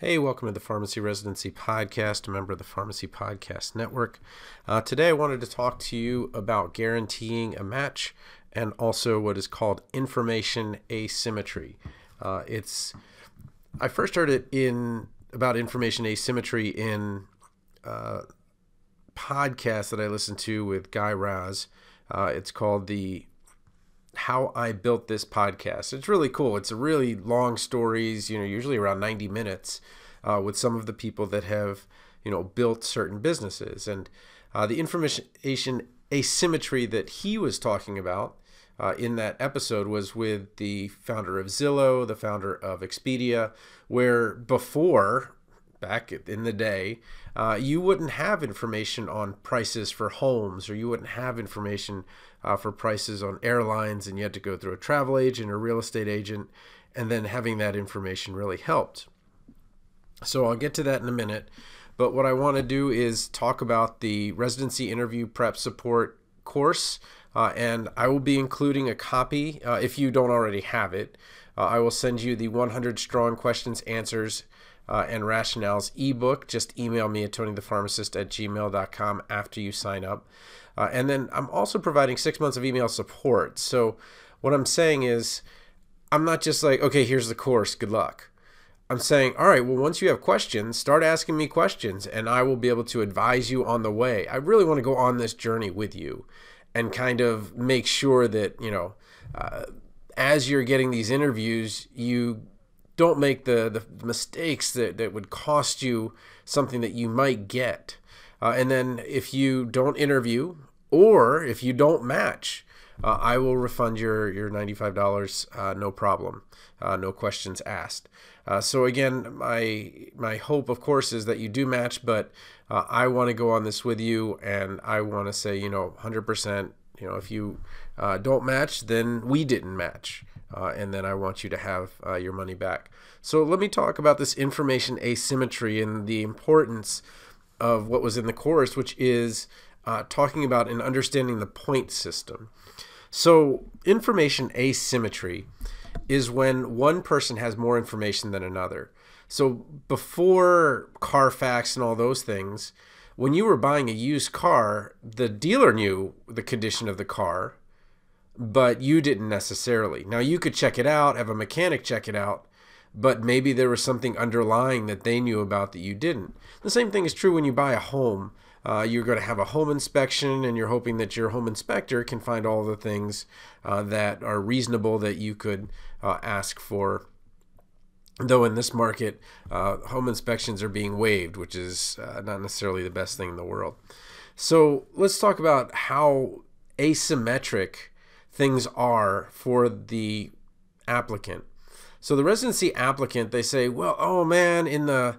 Hey, welcome to the Pharmacy Residency Podcast, a member of the Pharmacy Podcast Network. Uh, today, I wanted to talk to you about guaranteeing a match and also what is called information asymmetry. Uh, it's I first heard it in about information asymmetry in a uh, podcast that I listened to with Guy Raz. Uh, it's called the how I built this podcast. It's really cool. It's a really long stories, you know, usually around 90 minutes uh, with some of the people that have, you know, built certain businesses. And uh, the information asymmetry that he was talking about uh, in that episode was with the founder of Zillow, the founder of Expedia, where before, back in the day, uh, you wouldn't have information on prices for homes, or you wouldn't have information uh, for prices on airlines, and you had to go through a travel agent or real estate agent, and then having that information really helped. So I'll get to that in a minute. But what I want to do is talk about the residency interview prep support course. Uh, and I will be including a copy uh, if you don't already have it. Uh, I will send you the 100 strong questions, answers, uh, and rationales ebook. Just email me at tonythepharmacist at gmail.com after you sign up. Uh, and then I'm also providing six months of email support. So what I'm saying is, I'm not just like, okay, here's the course, good luck. I'm saying, all right, well, once you have questions, start asking me questions and I will be able to advise you on the way. I really want to go on this journey with you and kind of make sure that, you know, uh, as you're getting these interviews, you don't make the, the mistakes that, that would cost you something that you might get. Uh, and then if you don't interview or if you don't match, uh, I will refund your your ninety five dollars, uh, no problem, uh, no questions asked. Uh, so again, my my hope, of course, is that you do match, but uh, I want to go on this with you, and I want to say, you know, hundred percent. You know, if you don't match, then we didn't match, Uh, and then I want you to have uh, your money back. So let me talk about this information asymmetry and the importance of what was in the course, which is uh, talking about and understanding the point system. So, information asymmetry is when one person has more information than another. So, before Carfax and all those things, when you were buying a used car, the dealer knew the condition of the car, but you didn't necessarily. Now, you could check it out, have a mechanic check it out, but maybe there was something underlying that they knew about that you didn't. The same thing is true when you buy a home. Uh, you're going to have a home inspection, and you're hoping that your home inspector can find all the things uh, that are reasonable that you could uh, ask for. Though in this market, uh, home inspections are being waived, which is uh, not necessarily the best thing in the world. So let's talk about how asymmetric things are for the applicant. So the residency applicant, they say, well, oh man, in the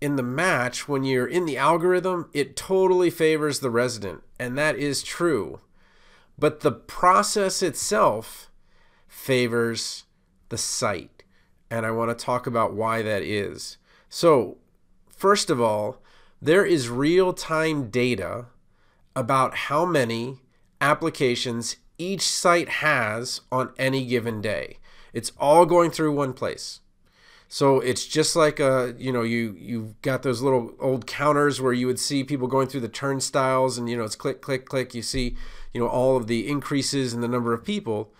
in the match, when you're in the algorithm, it totally favors the resident, and that is true. But the process itself favors the site, and I want to talk about why that is. So, first of all, there is real time data about how many applications each site has on any given day. It's all going through one place. So it's just like a you know you you've got those little old counters where you would see people going through the turnstiles and you know it's click click click you see you know all of the increases in the number of people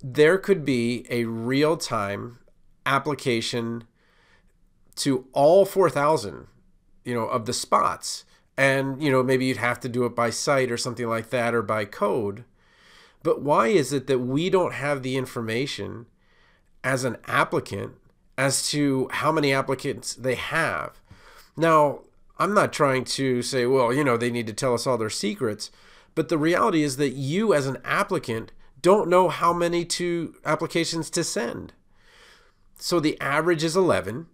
there could be a real time application to all 4000 you know of the spots and you know maybe you'd have to do it by site or something like that or by code but why is it that we don't have the information as an applicant as to how many applicants they have? Now, I'm not trying to say, well, you know, they need to tell us all their secrets, but the reality is that you as an applicant don't know how many to applications to send. So the average is 11.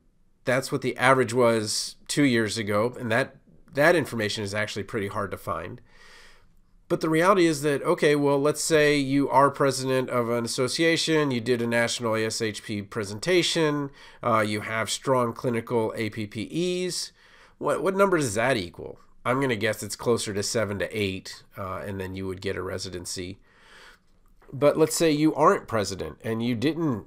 That's what the average was 2 years ago, and that that information is actually pretty hard to find. But the reality is that, okay, well, let's say you are president of an association, you did a national ASHP presentation, uh, you have strong clinical APPEs. What, what number does that equal? I'm going to guess it's closer to seven to eight, uh, and then you would get a residency. But let's say you aren't president and you didn't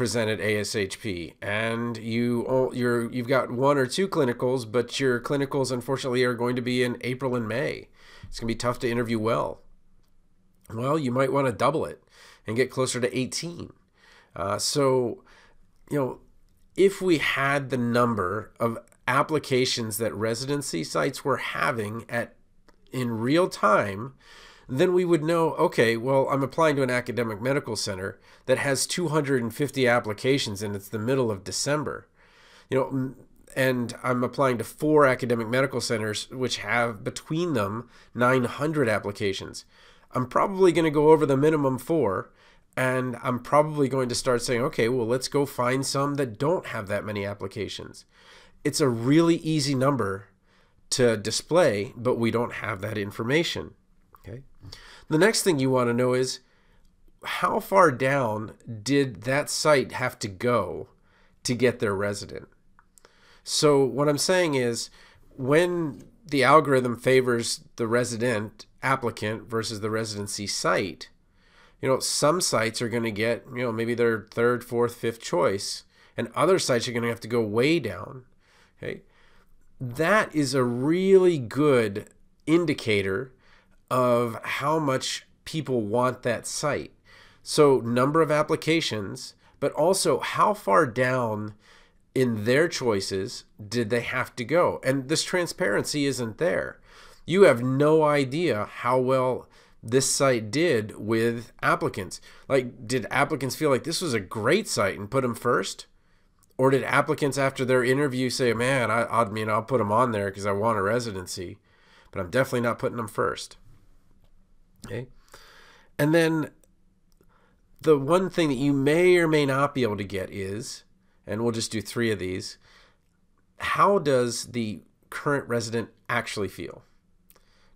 present at ASHP and you you're you've got one or two clinicals, but your clinicals unfortunately are going to be in April and May. It's going to be tough to interview well. Well, you might want to double it and get closer to 18. Uh, so, you know, if we had the number of applications that residency sites were having at in real time, then we would know okay, well, I'm applying to an academic medical center that has 250 applications and it's the middle of December. You know, and I'm applying to four academic medical centers which have between them 900 applications. I'm probably going to go over the minimum four and I'm probably going to start saying, okay, well, let's go find some that don't have that many applications. It's a really easy number to display, but we don't have that information. The next thing you want to know is how far down did that site have to go to get their resident? So, what I'm saying is when the algorithm favors the resident applicant versus the residency site, you know, some sites are going to get, you know, maybe their third, fourth, fifth choice, and other sites are going to have to go way down. Okay. That is a really good indicator of how much people want that site. So, number of applications, but also how far down in their choices did they have to go? And this transparency isn't there. You have no idea how well this site did with applicants. Like, did applicants feel like this was a great site and put them first? Or did applicants after their interview say, man, I, I mean, I'll put them on there because I want a residency, but I'm definitely not putting them first? Okay. And then the one thing that you may or may not be able to get is, and we'll just do three of these, how does the current resident actually feel?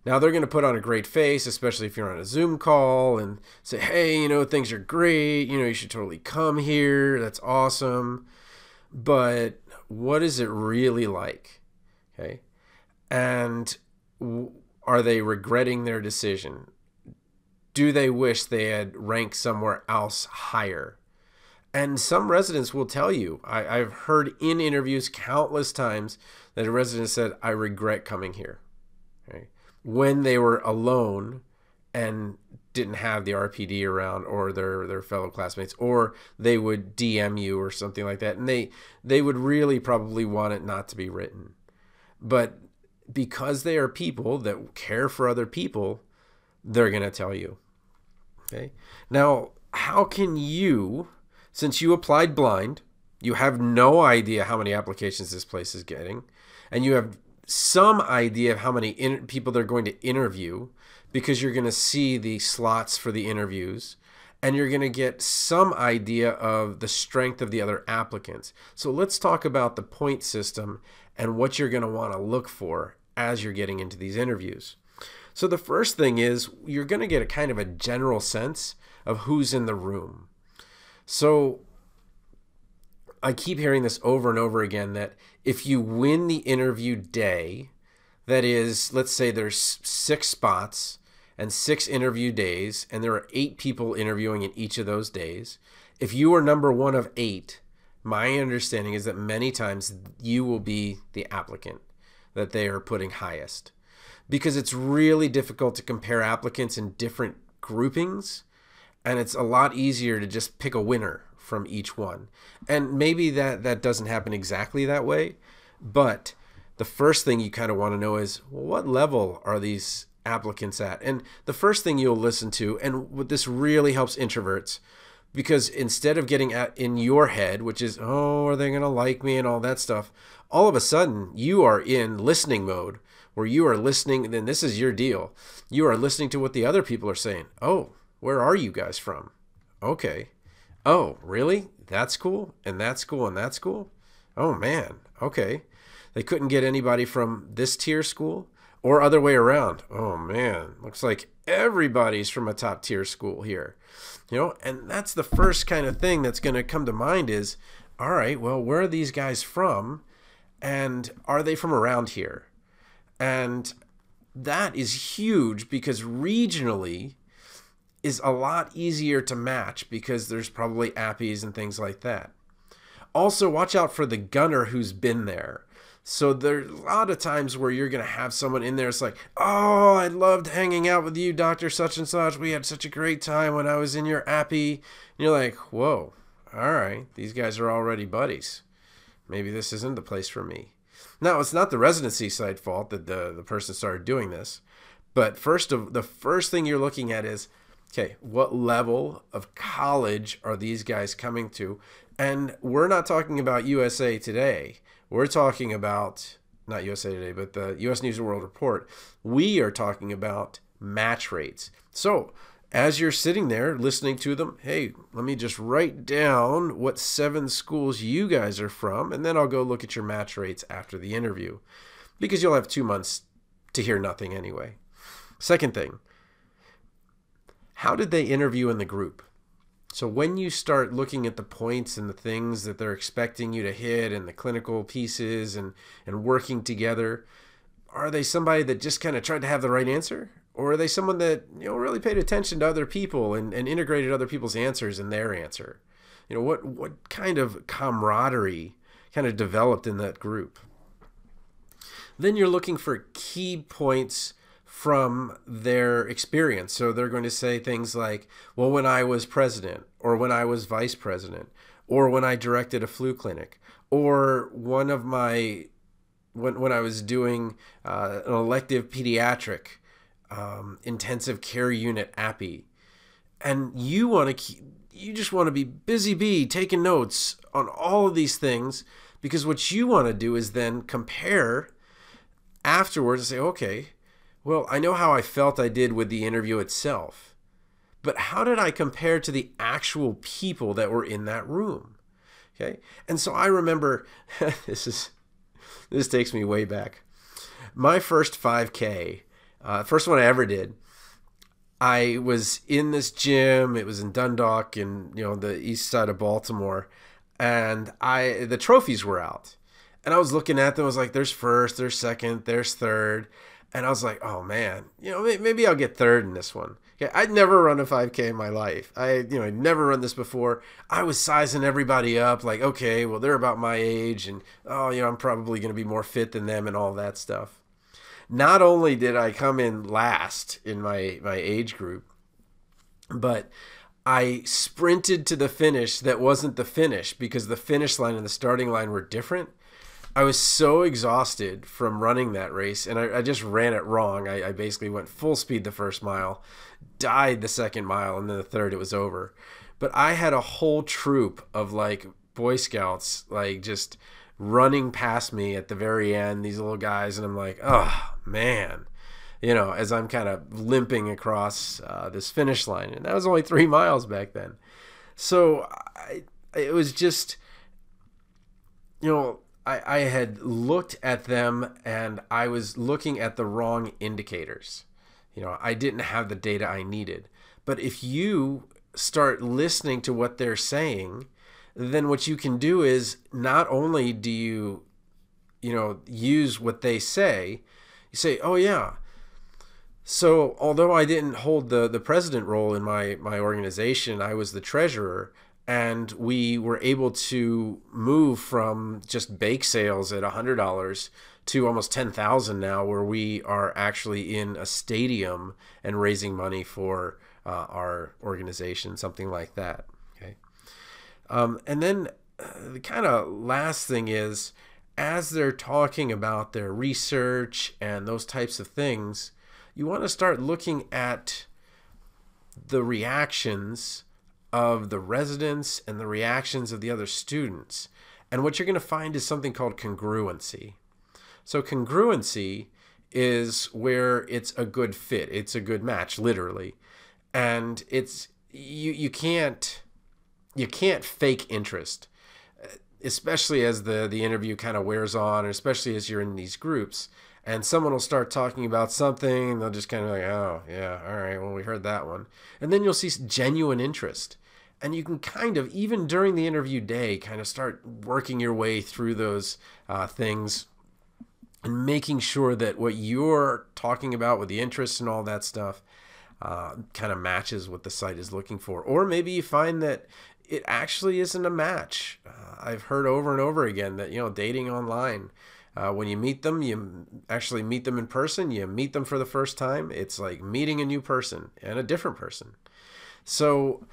Now they're going to put on a great face, especially if you're on a Zoom call and say, hey, you know, things are great. You know, you should totally come here. That's awesome. But what is it really like? Okay. And are they regretting their decision? Do they wish they had ranked somewhere else higher? And some residents will tell you, I, have heard in interviews countless times that a resident said, I regret coming here when they were alone and didn't have the RPD around or their their fellow classmates or they would DM you or something like that and they they would really probably want it not to be written. But because they are people that care for other people they're going to tell you okay now how can you since you applied blind you have no idea how many applications this place is getting and you have some idea of how many people they're going to interview because you're going to see the slots for the interviews and you're going to get some idea of the strength of the other applicants. So let's talk about the point system and what you're going to want to look for as you're getting into these interviews. So the first thing is you're going to get a kind of a general sense of who's in the room. So I keep hearing this over and over again that if you win the interview day, that is, let's say there's six spots and six interview days, and there are eight people interviewing in each of those days. If you are number one of eight, my understanding is that many times you will be the applicant that they are putting highest because it's really difficult to compare applicants in different groupings and it's a lot easier to just pick a winner from each one. And maybe that that doesn't happen exactly that way, but the first thing you kind of want to know is well, what level are these applicants at? And the first thing you'll listen to, and what this really helps introverts, because instead of getting at in your head, which is oh, are they gonna like me and all that stuff, all of a sudden you are in listening mode where you are listening. Then this is your deal. You are listening to what the other people are saying. Oh, where are you guys from? Okay, Oh, really? That's cool, and that's cool, and that's cool. Oh man, okay. They couldn't get anybody from this tier school or other way around. Oh man, looks like everybody's from a top tier school here. You know, and that's the first kind of thing that's going to come to mind is all right, well, where are these guys from? And are they from around here? And that is huge because regionally, is a lot easier to match because there's probably APPEs and things like that. Also, watch out for the gunner who's been there. So there's a lot of times where you're gonna have someone in there. It's like, oh, I loved hanging out with you, Doctor Such and Such. We had such a great time when I was in your APPE. And you're like, whoa, all right, these guys are already buddies. Maybe this isn't the place for me. Now, it's not the residency site fault that the the person started doing this, but first of the first thing you're looking at is, okay, what level of college are these guys coming to? And we're not talking about USA Today we're talking about not USA Today, but the U.S. News and World Report. We are talking about match rates. So as you're sitting there listening to them, hey, let me just write down what seven schools you guys are from, and then I'll go look at your match rates after the interview because you'll have two months to hear nothing anyway. Second thing, how did they interview in the group? So when you start looking at the points and the things that they're expecting you to hit and the clinical pieces and, and working together, are they somebody that just kind of tried to have the right answer? Or are they someone that, you know, really paid attention to other people and, and integrated other people's answers in their answer? You know, what what kind of camaraderie kind of developed in that group? Then you're looking for key points from their experience. So they're going to say things like, well, when I was president, or when I was vice president, or when I directed a flu clinic, or one of my, when, when I was doing uh, an elective pediatric um, intensive care unit APPE. And you want to keep, you just want to be busy bee taking notes on all of these things because what you want to do is then compare afterwards and say, okay, well, I know how I felt I did with the interview itself, but how did I compare to the actual people that were in that room? Okay. And so I remember this is this takes me way back. My first 5K, uh, first one I ever did, I was in this gym. It was in Dundalk, in you know the east side of Baltimore, and I the trophies were out, and I was looking at them. I was like, "There's first, there's second, there's third and I was like, oh man, you know, maybe I'll get third in this one. Okay, I'd never run a 5K in my life. I, you know, I'd never run this before. I was sizing everybody up, like, okay, well, they're about my age, and oh, you know, I'm probably going to be more fit than them, and all that stuff. Not only did I come in last in my my age group, but I sprinted to the finish that wasn't the finish because the finish line and the starting line were different. I was so exhausted from running that race, and I, I just ran it wrong. I, I, basically went full speed the first mile, died the second mile, and then the third it was over. But I had a whole troop of like Boy Scouts, like just running past me at the very end. These little guys, and I'm like, oh man, you know, as I'm kind of limping across uh, this finish line, and that was only three miles back then. So I, it was just, you know I, I had looked at them and I was looking at the wrong indicators. You know, I didn't have the data I needed. But if you start listening to what they're saying, then what you can do is not only do you, you know, use what they say, you say, oh, yeah. So although I didn't hold the, the president role in my, my organization, I was the treasurer and we were able to move from just bake sales at $100 to almost 10,000 now where we are actually in a stadium and raising money for uh, our organization something like that um, and then uh, the kind of last thing is as they're talking about their research and those types of things you want to start looking at the reactions of the residents and the reactions of the other students. And what you're going to find is something called congruency. So, congruency is where it's a good fit, it's a good match, literally. And it's you you can't you can't fake interest especially as the the interview kind of wears on especially as you're in these groups and someone will start talking about something and they'll just kind of like oh yeah all right well we heard that one and then you'll see genuine interest and you can kind of even during the interview day kind of start working your way through those uh, things and making sure that what you're talking about with the interests and all that stuff uh, kind of matches what the site is looking for. Or maybe you find that it actually isn't a match. Uh, I've heard over and over again that, you know, dating online, uh, when you meet them, you actually meet them in person, you meet them for the first time. It's like meeting a new person and a different person. So,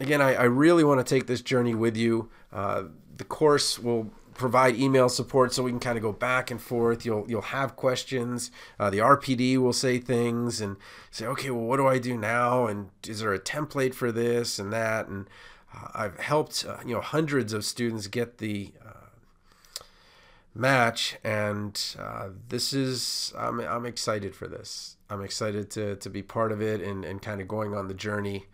again, I, I really want to take this journey with you. Uh, the course will provide email support so we can kind of go back and forth. You'll you'll have questions. Uh, the RPD will say things and say, okay, well, what do I do now? And is there a template for this and that? And uh, I've helped uh, you know hundreds of students get the uh, match, and uh, this is I'm I'm excited for this. I'm excited to to be part of it and and kind of going on the journey.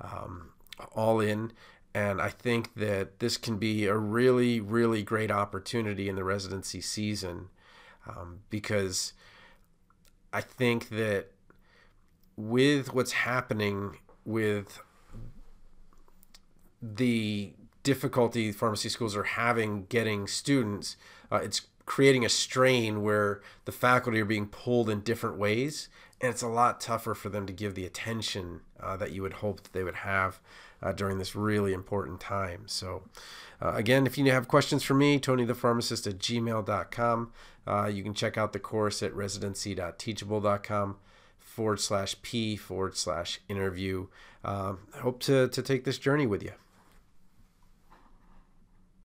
Um, all in and I think that this can be a really, really great opportunity in the residency season um, because I think that with what's happening with the difficulty pharmacy schools are having getting students, uh, it's creating a strain where the faculty are being pulled in different ways and it's a lot tougher for them to give the attention uh, that you would hope that they would have uh, during this really important time. So, uh, again, if you have questions for me, tonythepharmacist at gmail.com. Uh, you can check out the course at residency.teachable.com forward slash P forward slash interview. Um, I hope to, to take this journey with you.